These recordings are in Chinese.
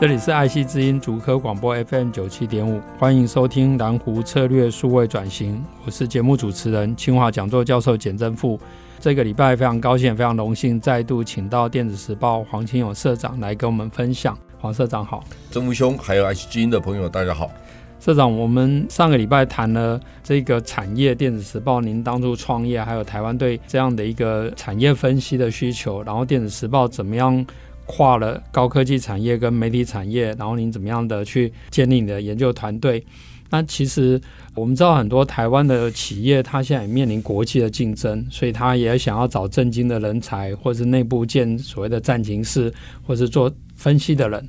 这里是爱惜之音竹科广播 FM 九七点五，欢迎收听蓝湖策略数位转型，我是节目主持人清华讲座教授简正富。这个礼拜非常高兴，非常荣幸再度请到电子时报黄清勇社长来跟我们分享。黄社长好，正富兄，还有爱惜之音的朋友大家好。社长，我们上个礼拜谈了这个产业，电子时报您当初创业，还有台湾对这样的一个产业分析的需求，然后电子时报怎么样？跨了高科技产业跟媒体产业，然后您怎么样的去建立你的研究团队？那其实我们知道很多台湾的企业，它现在也面临国际的竞争，所以它也想要找政经的人才，或是内部建所谓的战情室，或是做分析的人。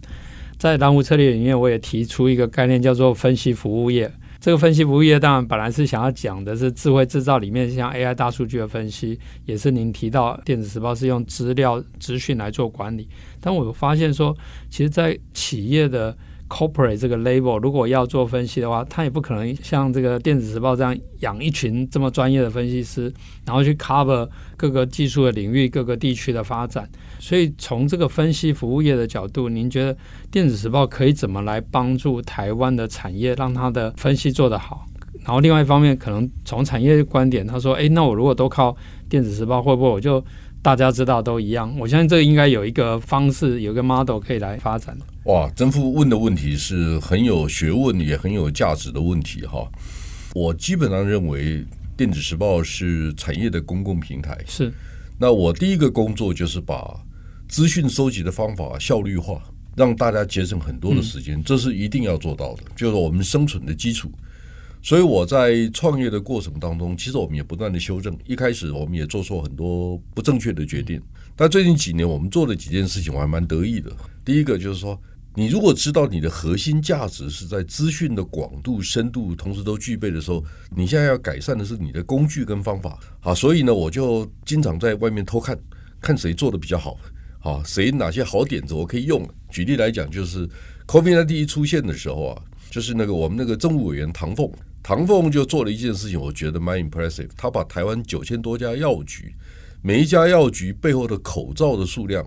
在蓝湖策略里面，我也提出一个概念，叫做分析服务业。这个分析服务业当然本来是想要讲的是智慧制造里面像 AI 大数据的分析，也是您提到电子时报是用资料资讯来做管理。但我发现说，其实，在企业的 corporate 这个 label 如果要做分析的话，他也不可能像这个电子时报这样养一群这么专业的分析师，然后去 cover 各个技术的领域、各个地区的发展。所以，从这个分析服务业的角度，您觉得电子时报可以怎么来帮助台湾的产业，让它的分析做得好？然后，另外一方面，可能从产业观点，他说：“诶，那我如果都靠电子时报，会不会我就大家知道都一样？”我相信这个应该有一个方式，有一个 model 可以来发展。哇，曾富问的问题是很有学问，也很有价值的问题哈。我基本上认为，电子时报是产业的公共平台。是。那我第一个工作就是把资讯收集的方法效率化，让大家节省很多的时间，这是一定要做到的，就是我们生存的基础。所以我在创业的过程当中，其实我们也不断的修正。一开始我们也做错很多不正确的决定，但最近几年我们做了几件事情，我还蛮得意的。第一个就是说，你如果知道你的核心价值是在资讯的广度、深度同时都具备的时候，你现在要改善的是你的工具跟方法。好，所以呢，我就经常在外面偷看，看谁做的比较好。好，谁哪些好点子我可以用？举例来讲，就是 COVID-19 一出现的时候啊，就是那个我们那个政务委员唐凤，唐凤就做了一件事情，我觉得蛮 impressive。他把台湾九千多家药局，每一家药局背后的口罩的数量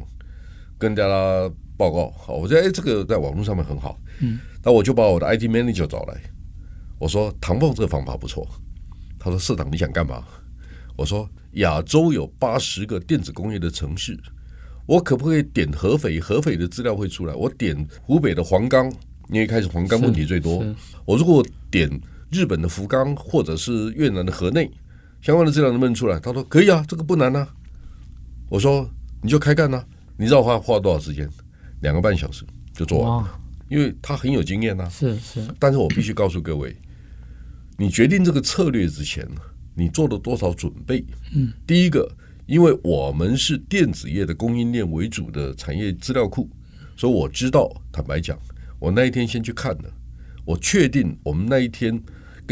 跟大家报告。好，我觉得哎，这个在网络上面很好。嗯，那我就把我的 IT manager 找来，我说唐凤这个方法不错。他说社长你想干嘛？我说亚洲有八十个电子工业的城市。我可不可以点合肥？合肥的资料会出来。我点湖北的黄冈，因为开始黄冈问题最多。我如果点日本的福冈，或者是越南的河内，相关的资料能不能出来？他说可以啊，这个不难啊。我说你就开干呐、啊。你知道花花多少时间？两个半小时就做完了。因为他很有经验呐、啊。是是。但是我必须告诉各位，你决定这个策略之前，你做了多少准备？嗯，第一个。因为我们是电子业的供应链为主的产业资料库，所以我知道。坦白讲，我那一天先去看了，我确定我们那一天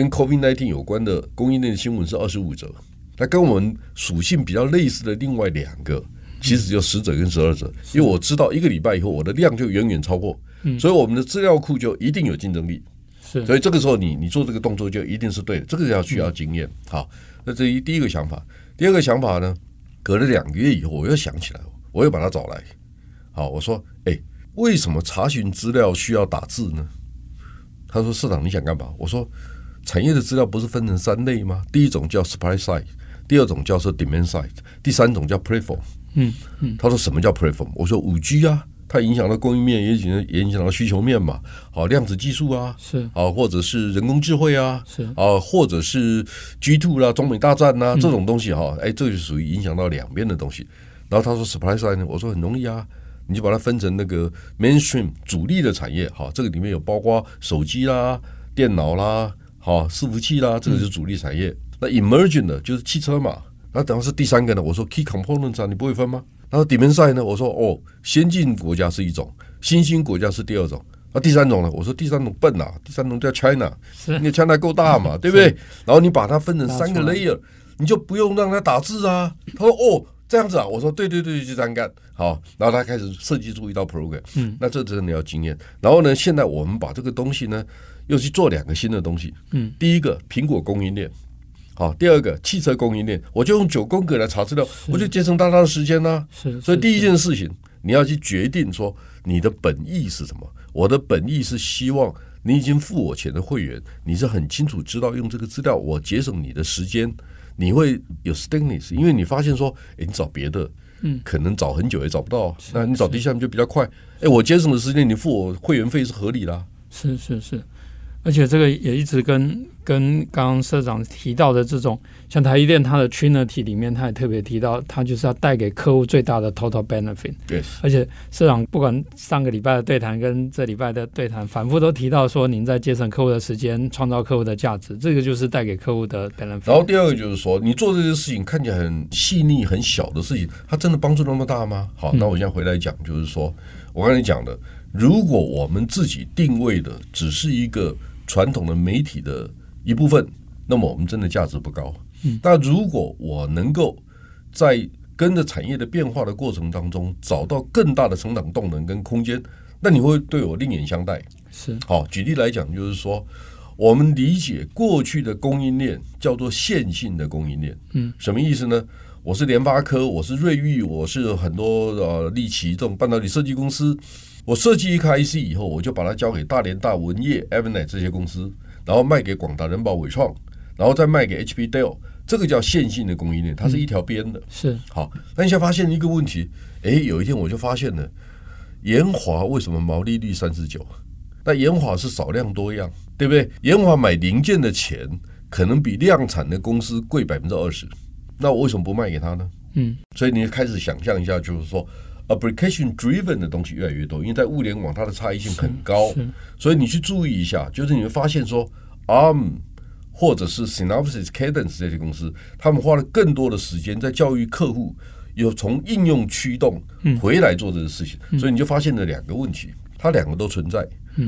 跟 COVID-19 有关的供应链的新闻是二十五则，那跟我们属性比较类似的另外两个，其实就十则跟十二则。因为我知道一个礼拜以后我的量就远远超过，所以我们的资料库就一定有竞争力。是，所以这个时候你你做这个动作就一定是对的，这个要需要经验。好，那这一第一个想法，第二个想法呢？隔了两个月以后，我又想起来，我又把他找来。好，我说：“哎，为什么查询资料需要打字呢？”他说：“市长，你想干嘛？”我说：“产业的资料不是分成三类吗？第一种叫 supply side，第二种叫做 demand side，第三种叫 platform。”嗯嗯。他说：“什么叫 platform？” 我说：“五 G 啊。”它影响到供应面，也影也影响到需求面嘛。好，量子技术啊，是啊，或者是人工智慧啊，是啊，或者是 G two 啦，中美大战呐、啊，这种东西哈，哎，这个就属于影响到两边的东西。然后他说 supply side 呢，我说很容易啊，你就把它分成那个 mainstream 主力的产业，哈，这个里面有包括手机啦、电脑啦、好伺服器啦，这个是主力产业。那 emerging 的就是汽车嘛。那等于是第三个呢，我说 key components 啊，你不会分吗？然后 demand side 呢？我说哦，先进国家是一种，新兴国家是第二种。那第三种呢？我说第三种笨呐、啊，第三种叫 China，因为 China 够大嘛，对不对？然后你把它分成三个 layer，你就不用让它打字啊。他说哦，这样子啊。我说对对对，就这样干。好，然后他开始设计出一道 program。嗯，那这真的要经验。然后呢，现在我们把这个东西呢，又去做两个新的东西。嗯，第一个苹果供应链。好，第二个汽车供应链，我就用九宫格来查资料，我就节省大家的时间呢、啊。是，所以第一件事情，你要去决定说你的本意是什么。我的本意是希望你已经付我钱的会员，你是很清楚知道用这个资料，我节省你的时间，你会有 stickiness，因为你发现说，诶，你找别的，嗯，可能找很久也找不到，那你找第三就比较快。诶，我节省的时间，你付我会员费是合理的、啊。是是是。而且这个也一直跟跟刚刚社长提到的这种，像台积电它的 Trinity 里面，他也特别提到，他就是要带给客户最大的 total benefit。对。而且社长不管上个礼拜的对谈跟这礼拜的对谈，反复都提到说，您在节省客户的时间，创造客户的价值，这个就是带给客户的 benefit。然后第二个就是说，你做这些事情看起来很细腻、很小的事情，它真的帮助那么大吗？好，那我现在回来讲，就是说、嗯、我刚才讲的，如果我们自己定位的只是一个。传统的媒体的一部分，那么我们真的价值不高。嗯，但如果我能够在跟着产业的变化的过程当中，找到更大的成长动能跟空间，那你会对我另眼相待。是，好，举例来讲，就是说，我们理解过去的供应链叫做线性的供应链。嗯，什么意思呢？我是联发科，我是瑞昱，我是很多呃利奇这种半导体设计公司。我设计一个 IC 以后，我就把它交给大连大、文业、Avnet 这些公司，然后卖给广达、人保、伟创，然后再卖给 HP、Dell，这个叫线性的供应链，它是一条边的。嗯、是好，那你现在发现一个问题，哎，有一天我就发现了，研华为什么毛利率三十九？那研华是少量多样，对不对？研华买零件的钱可能比量产的公司贵百分之二十，那我为什么不卖给他呢？嗯，所以你开始想象一下，就是说。Application driven 的东西越来越多，因为在物联网它的差异性很高，所以你去注意一下，就是你会发现说，ARM 或者是 Synopsys、Cadence 这些公司，他们花了更多的时间在教育客户，有从应用驱动回来做这个事情，所以你就发现了两个问题，它两个都存在。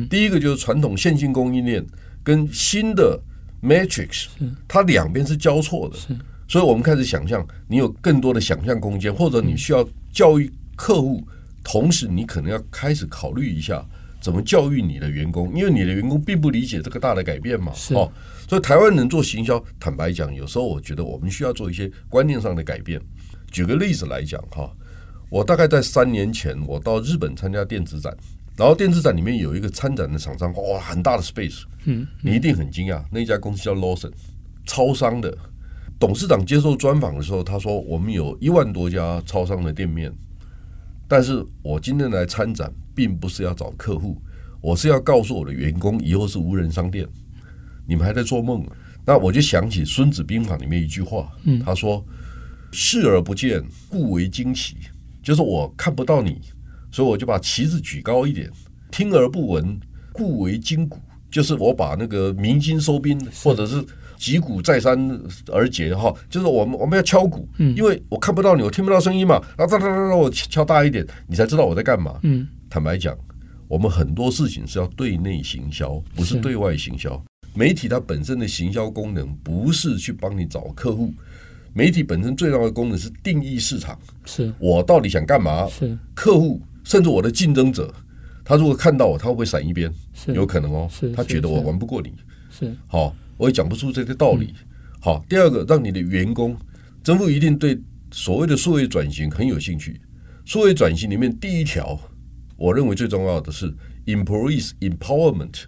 第一个就是传统线性供应链跟新的 Matrix，它两边是交错的，所以我们开始想象，你有更多的想象空间，或者你需要教育。客户，同时你可能要开始考虑一下怎么教育你的员工，因为你的员工并不理解这个大的改变嘛。哦，所以台湾人做行销，坦白讲，有时候我觉得我们需要做一些观念上的改变。举个例子来讲哈，我大概在三年前，我到日本参加电子展，然后电子展里面有一个参展的厂商，哇，很大的 space，嗯，你一定很惊讶，那家公司叫 Lawson，超商的董事长接受专访的时候，他说我们有一万多家超商的店面。但是我今天来参展，并不是要找客户，我是要告诉我的员工，以后是无人商店。你们还在做梦？那我就想起《孙子兵法》里面一句话，他说：“视而不见，故为惊奇。”就是我看不到你，所以我就把旗子举高一点；听而不闻，故为惊鼓。就是我把那个鸣金收兵，或者是。击鼓再三而竭哈，就是我们我们要敲鼓，因为我看不到你，我听不到声音嘛。然后哒哒哒哒，我敲大一点，你才知道我在干嘛。嗯，坦白讲，我们很多事情是要对内行销，不是对外行销。媒体它本身的行销功能不是去帮你找客户，媒体本身最重要的功能是定义市场。是我到底想干嘛？是客户，甚至我的竞争者，他如果看到我，他会不会闪一边？有可能哦，他觉得我玩不过你。是好。我也讲不出这个道理。好，第二个，让你的员工，政府一定对所谓的数位转型很有兴趣。数位转型里面第一条，我认为最重要的是 employees empowerment，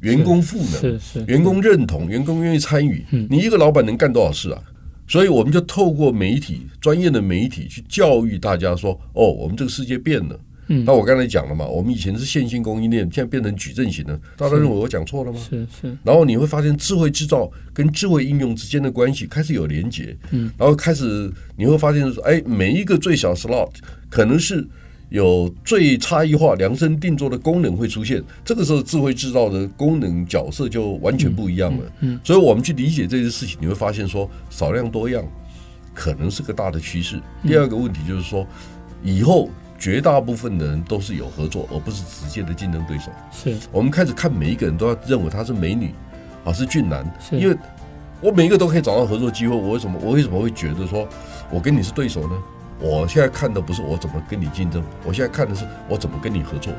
员工赋能，员工认同，员工愿意参与。你一个老板能干多少事啊？所以我们就透过媒体，专业的媒体去教育大家说：哦，我们这个世界变了。那我刚才讲了嘛，我们以前是线性供应链，现在变成矩阵型的，大家认为我讲错了吗？是是。然后你会发现智慧制造跟智慧应用之间的关系开始有连结，嗯，然后开始你会发现说，哎，每一个最小 slot 可能是有最差异化、量身定做的功能会出现，这个时候智慧制造的功能角色就完全不一样了。嗯，所以我们去理解这些事情，你会发现说少量多样可能是个大的趋势。第二个问题就是说。以后绝大部分的人都是有合作，而不是直接的竞争对手。是我们开始看每一个人都要认为他是美女啊，是俊男，因为我每一个都可以找到合作机会。我为什么我为什么会觉得说我跟你是对手呢？我现在看的不是我怎么跟你竞争，我现在看的是我怎么跟你合作。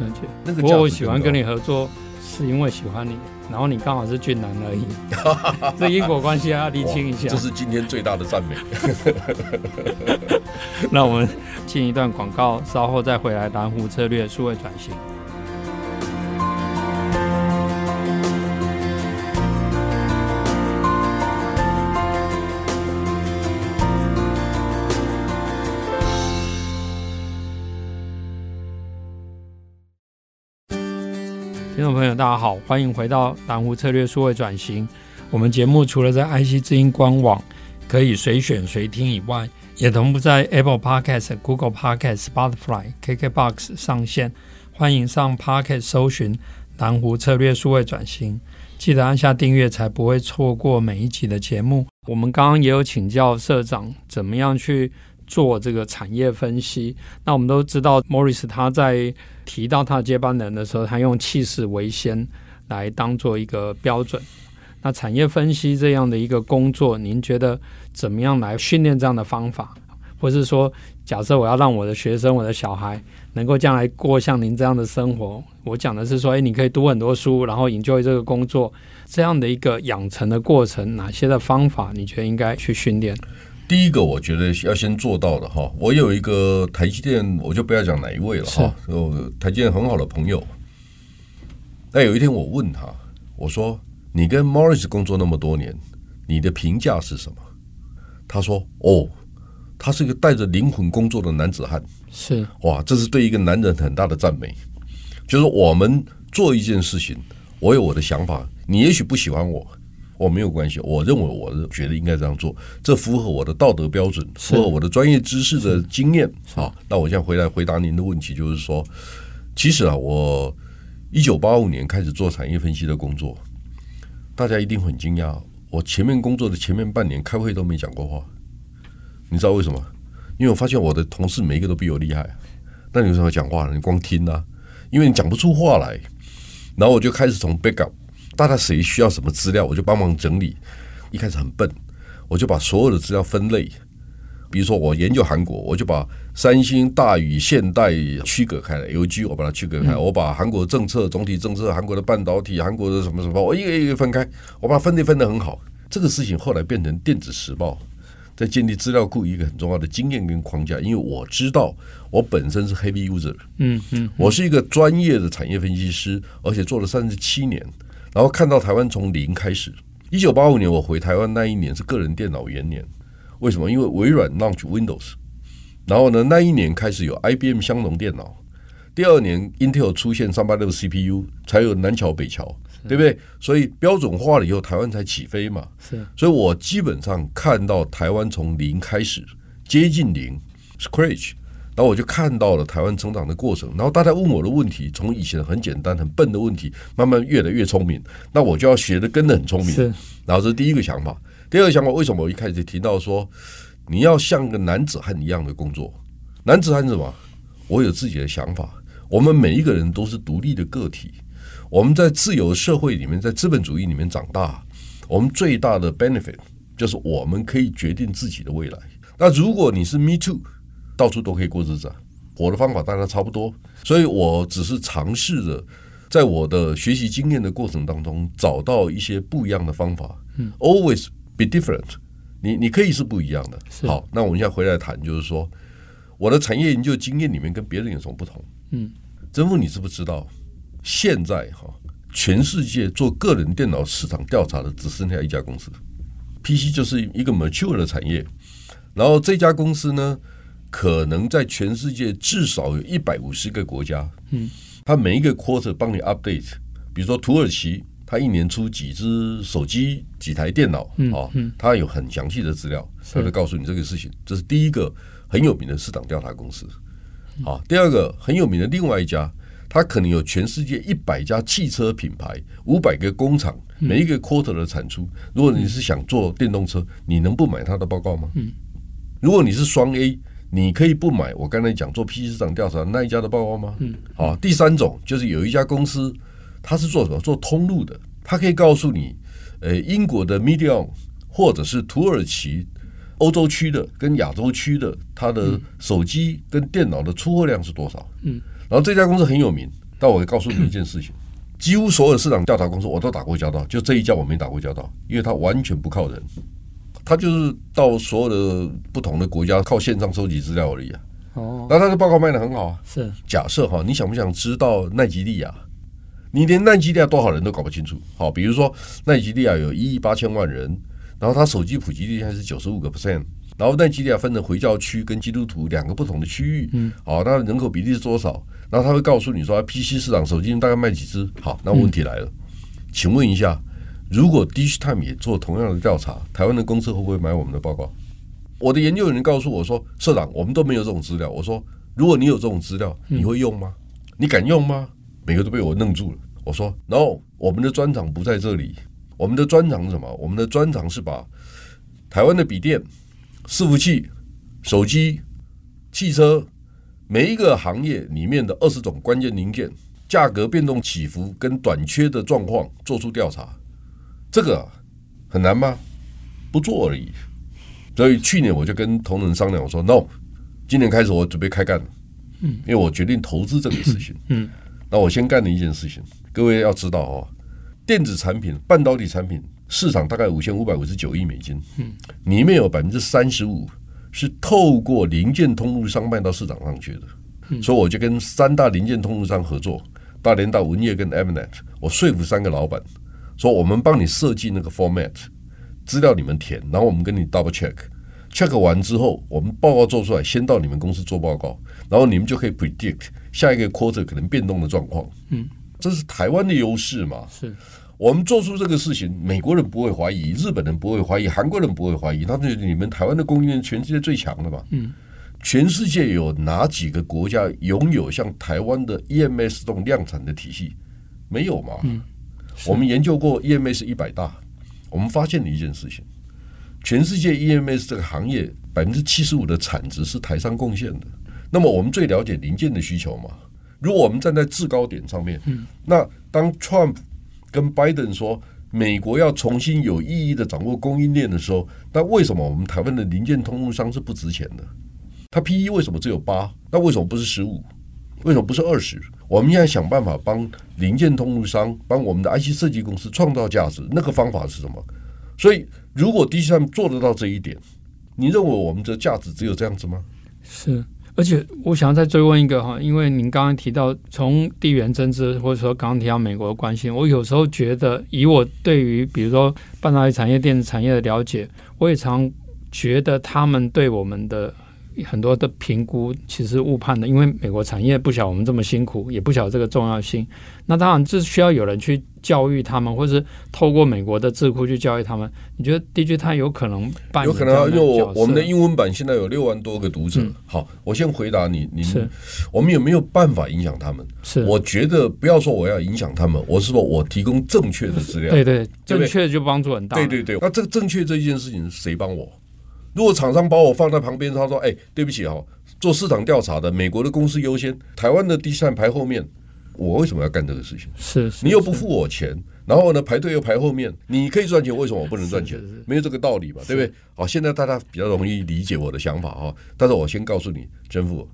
而且那个我喜欢跟你合作，是因为喜欢你，然后你刚好是俊男而已，这因果关系要厘清一下。这是今天最大的赞美。那我们进一段广告，稍后再回来。蓝湖策略数位转型。大家好，欢迎回到南湖策略数位转型。我们节目除了在 IC 之音官网可以随选随听以外，也同步在 Apple Podcast、Google Podcast、Spotify、KKBox 上线。欢迎上 Podcast 搜寻南湖策略数位转型，记得按下订阅，才不会错过每一集的节目。我们刚刚也有请教社长，怎么样去做这个产业分析。那我们都知道，Morris 他在提到他的接班人的时候，他用气势为先来当做一个标准。那产业分析这样的一个工作，您觉得怎么样来训练这样的方法？或是说，假设我要让我的学生、我的小孩能够将来过像您这样的生活，我讲的是说，诶，你可以读很多书，然后研究这个工作，这样的一个养成的过程，哪些的方法你觉得应该去训练？第一个，我觉得要先做到的哈，我有一个台积电，我就不要讲哪一位了哈，台积电很好的朋友。那有一天我问他，我说：“你跟 Morris 工作那么多年，你的评价是什么？”他说：“哦，他是一个带着灵魂工作的男子汉。”是哇，这是对一个男人很大的赞美。就是我们做一件事情，我有我的想法，你也许不喜欢我。我没有关系，我认为我是觉得应该这样做，这符合我的道德标准，符合我的专业知识的经验。好，那我现在回来回答您的问题，就是说，其实啊，我一九八五年开始做产业分析的工作，大家一定很惊讶，我前面工作的前面半年开会都没讲过话，你知道为什么？因为我发现我的同事每一个都比我厉害，那你为什么讲话呢？你光听啊，因为你讲不出话来，然后我就开始从 backup。大家谁需要什么资料，我就帮忙整理。一开始很笨，我就把所有的资料分类。比如说，我研究韩国，我就把三星、大宇、现代区隔开来，LG 我把它区隔开。我把韩国政策、总体政策、韩国的半导体、韩国的什么什么，我一个一个分开，我把它分类分得很好。这个事情后来变成电子时报在建立资料库一个很重要的经验跟框架，因为我知道我本身是 heavy user，嗯嗯，我是一个专业的产业分析师，而且做了三十七年。然后看到台湾从零开始，一九八五年我回台湾那一年是个人电脑元年，为什么？因为微软 launch Windows，然后呢，那一年开始有 IBM 香农电脑，第二年 Intel 出现三八六 CPU，才有南桥北桥，对不对？所以标准化了以后，台湾才起飞嘛。是，所以我基本上看到台湾从零开始接近零，Scratch。然后我就看到了台湾成长的过程，然后大家问我的问题，从以前很简单、很笨的问题，慢慢越来越聪明，那我就要学的跟得很聪明。然后这是第一个想法。第二个想法，为什么我一开始提到说你要像个男子汉一样的工作？男子汉是什么？我有自己的想法。我们每一个人都是独立的个体，我们在自由社会里面，在资本主义里面长大，我们最大的 benefit 就是我们可以决定自己的未来。那如果你是 me too。到处都可以过日子，我的方法大家差不多，所以我只是尝试着在我的学习经验的过程当中找到一些不一样的方法。嗯 Always be different，你你可以是不一样的。好，那我们现在回来谈，就是说我的产业研究经验里面跟别人有什么不同？嗯，曾富，你知不知道现在哈全世界做个人电脑市场调查的只剩下一家公司，PC 就是一个 mature 的产业，然后这家公司呢，可能在全世界至少有一百五十个国家，嗯，它每一个 quarter 帮你 update，比如说土耳其，它一年出几只手机、几台电脑，啊，它有很详细的资料，它会告诉你这个事情。这是第一个很有名的市场调查公司，啊，第二个很有名的另外一家，它可能有全世界一百家汽车品牌、五百个工厂，每一个 quarter 的产出。如果你是想做电动车，你能不买它的报告吗？如果你是双 A。你可以不买我刚才讲做 PC 市场调查那一家的报告吗？嗯，好。第三种就是有一家公司，它是做什么？做通路的，它可以告诉你，呃，英国的 Medium 或者是土耳其欧洲区的跟亚洲区的，它的手机跟电脑的出货量是多少？嗯，然后这家公司很有名，但我告诉你一件事情，几乎所有市场调查公司我都打过交道，就这一家我没打过交道，因为它完全不靠人。他就是到所有的不同的国家靠线上收集资料而已啊。哦，那他的报告卖的很好啊。是，假设哈，你想不想知道奈及利亚？你连奈及利亚多少人都搞不清楚。好，比如说奈及利亚有一亿八千万人，然后他手机普及率现在是九十五个 percent，然后奈及利亚分成回教区跟基督徒两个不同的区域。嗯，好，那人口比例是多少？然后他会告诉你说，PC 市场手机大概卖几只？好，那问题来了，嗯、请问一下。如果 Digitime 也做同样的调查，台湾的公司会不会买我们的报告？我的研究人员告诉我说：“社长，我们都没有这种资料。”我说：“如果你有这种资料，你会用吗？你敢用吗？”每个都被我愣住了。我说：“No，我们的专长不在这里。我们的专长是什么？我们的专长是把台湾的笔电、伺服器、手机、汽车每一个行业里面的二十种关键零件价格变动起伏跟短缺的状况做出调查。”这个很难吗？不做而已。所以去年我就跟同仁商量，我说：“No，今年开始我准备开干了。”嗯，因为我决定投资这个事情。嗯，那我先干了一件事情，各位要知道哦，电子产品、半导体产品市场大概五千五百五十九亿美金。嗯，里面有百分之三十五是透过零件通路商卖到市场上去的。嗯，所以我就跟三大零件通路商合作，大连大、文业跟 Avnet，我说服三个老板。说我们帮你设计那个 format，资料你们填，然后我们跟你 double check，check 完之后，我们报告做出来，先到你们公司做报告，然后你们就可以 predict 下一个 quarter 可能变动的状况。嗯，这是台湾的优势嘛？是我们做出这个事情，美国人不会怀疑，日本人不会怀疑，韩国人不会怀疑，他们觉得你们台湾的供应链全世界最强的嘛？嗯，全世界有哪几个国家拥有像台湾的 EMS 这种量产的体系？没有嘛？嗯。我们研究过 EMS 一百大，我们发现了一件事情：全世界 EMS 这个行业百分之七十五的产值是台商贡献的。那么我们最了解零件的需求嘛？如果我们站在制高点上面，那当 Trump 跟 Biden 说美国要重新有意义的掌握供应链的时候，那为什么我们台湾的零件通路商是不值钱的？它 PE 为什么只有八？那为什么不是十五？为什么不是二十？我们现在想办法帮零件通路商、帮我们的 IC 设计公司创造价值，那个方法是什么？所以，如果 DCM 做得到这一点，你认为我们的价值只有这样子吗？是，而且我想再追问一个哈，因为您刚刚提到从地缘政治，或者说刚刚提到美国的关系，我有时候觉得，以我对于比如说半导体产业、电子产业的了解，我也常觉得他们对我们的。很多的评估其实误判的，因为美国产业不晓得我们这么辛苦，也不晓得这个重要性。那当然，这需要有人去教育他们，或是透过美国的智库去教育他们。你觉得 Digitime 有可能扮演？有可能，因为我我们的英文版现在有六万多个读者。嗯、好，我先回答你，你是我们有没有办法影响他们？是，我觉得不要说我要影响他们，我是说我提供正确的资料。对对，正确就帮助很大。对对对，那这个正确这件事情，谁帮我？如果厂商把我放在旁边，他说：“哎，对不起哦，做市场调查的美国的公司优先，台湾的第三排后面，我为什么要干这个事情？是，是你又不付我钱，然后呢排队又排后面，你可以赚钱，为什么我不能赚钱？没有这个道理吧？对不对？好，现在大家比较容易理解我的想法哈。但是我先告诉你，真富，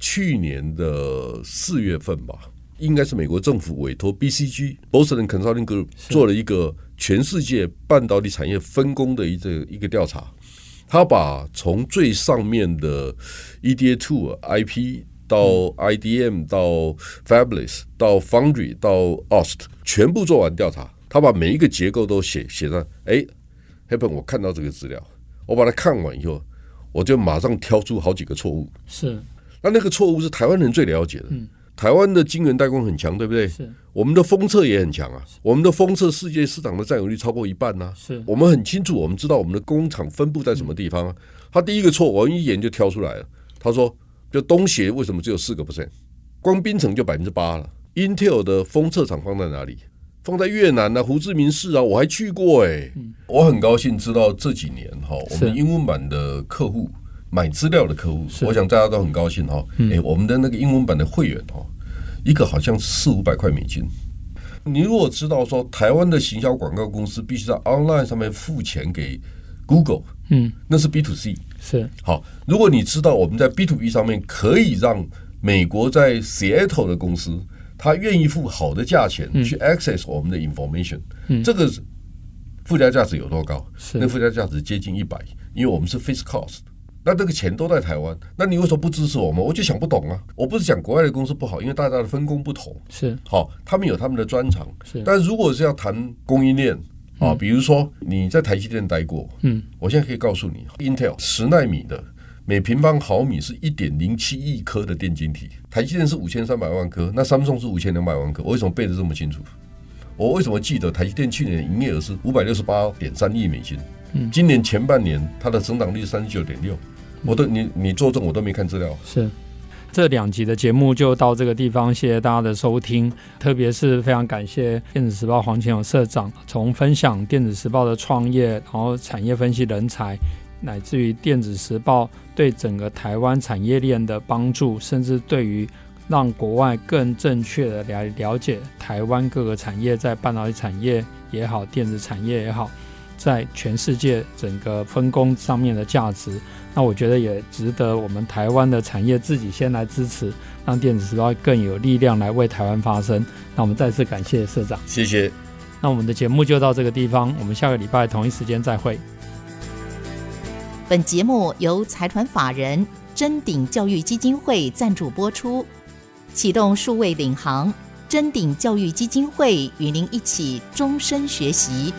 去年的四月份吧，应该是美国政府委托 BCG Boston Consulting Group 做了一个全世界半导体产业分工的一个一个调查。他把从最上面的 EDA Tool IP 到 IDM 到 Fabless 到 Foundry 到 OST 全部做完调查，他把每一个结构都写写上。哎，Happen，我看到这个资料，我把它看完以后，我就马上挑出好几个错误。是，那那个错误是台湾人最了解的。嗯。台湾的晶圆代工很强，对不对？是。我们的封测也很强啊。我们的封测世界市场的占有率超过一半呢。是。我们很清楚，我们知道我们的工厂分布在什么地方啊。他第一个错，我一眼就挑出来了。他说，就东协为什么只有四个 percent？光槟城就百分之八了。Intel 的封测厂放在哪里？放在越南呢？胡志明市啊，我还去过哎。我很高兴知道这几年哈，我们英文版的客户买资料的客户，我想大家都很高兴哈。哎、我们的那个英文版的会员哈，一个好像四五百块美金。你如果知道说台湾的行销广告公司必须在 online 上面付钱给 Google，嗯，那是 B to C 是好。如果你知道我们在 B to B 上面可以让美国在 Seattle 的公司，他愿意付好的价钱去 access 我们的 information，嗯，这个附加价值有多高？是那附加价值接近一百。因为我们是 fixed cost，那这个钱都在台湾，那你为什么不支持我们？我就想不懂啊！我不是讲国外的公司不好，因为大家的分工不同，是好，他们有他们的专长，是。但如果是要谈供应链啊，比如说你在台积电待过，嗯，我现在可以告诉你，Intel 十纳米的每平方毫米是一点零七亿颗的电晶体，台积电是五千三百万颗，那 Samsung 是五千两百万颗，我为什么背得这么清楚？我为什么记得台积电去年的营业额是五百六十八点三亿美金？嗯今年前半年它的增长率三十九点六，我都你你作证我都没看资料。是，这两集的节目就到这个地方，谢谢大家的收听，特别是非常感谢电子时报黄前勇社长，从分享电子时报的创业，然后产业分析人才，乃至于电子时报对整个台湾产业链的帮助，甚至对于让国外更正确的来了解台湾各个产业，在半导体产业也好，电子产业也好。在全世界整个分工上面的价值，那我觉得也值得我们台湾的产业自己先来支持，让电子时报更有力量来为台湾发声。那我们再次感谢社长，谢谢。那我们的节目就到这个地方，我们下个礼拜同一时间再会。本节目由财团法人臻鼎教育基金会赞助播出，启动数位领航，臻鼎教育基金会与您一起终身学习。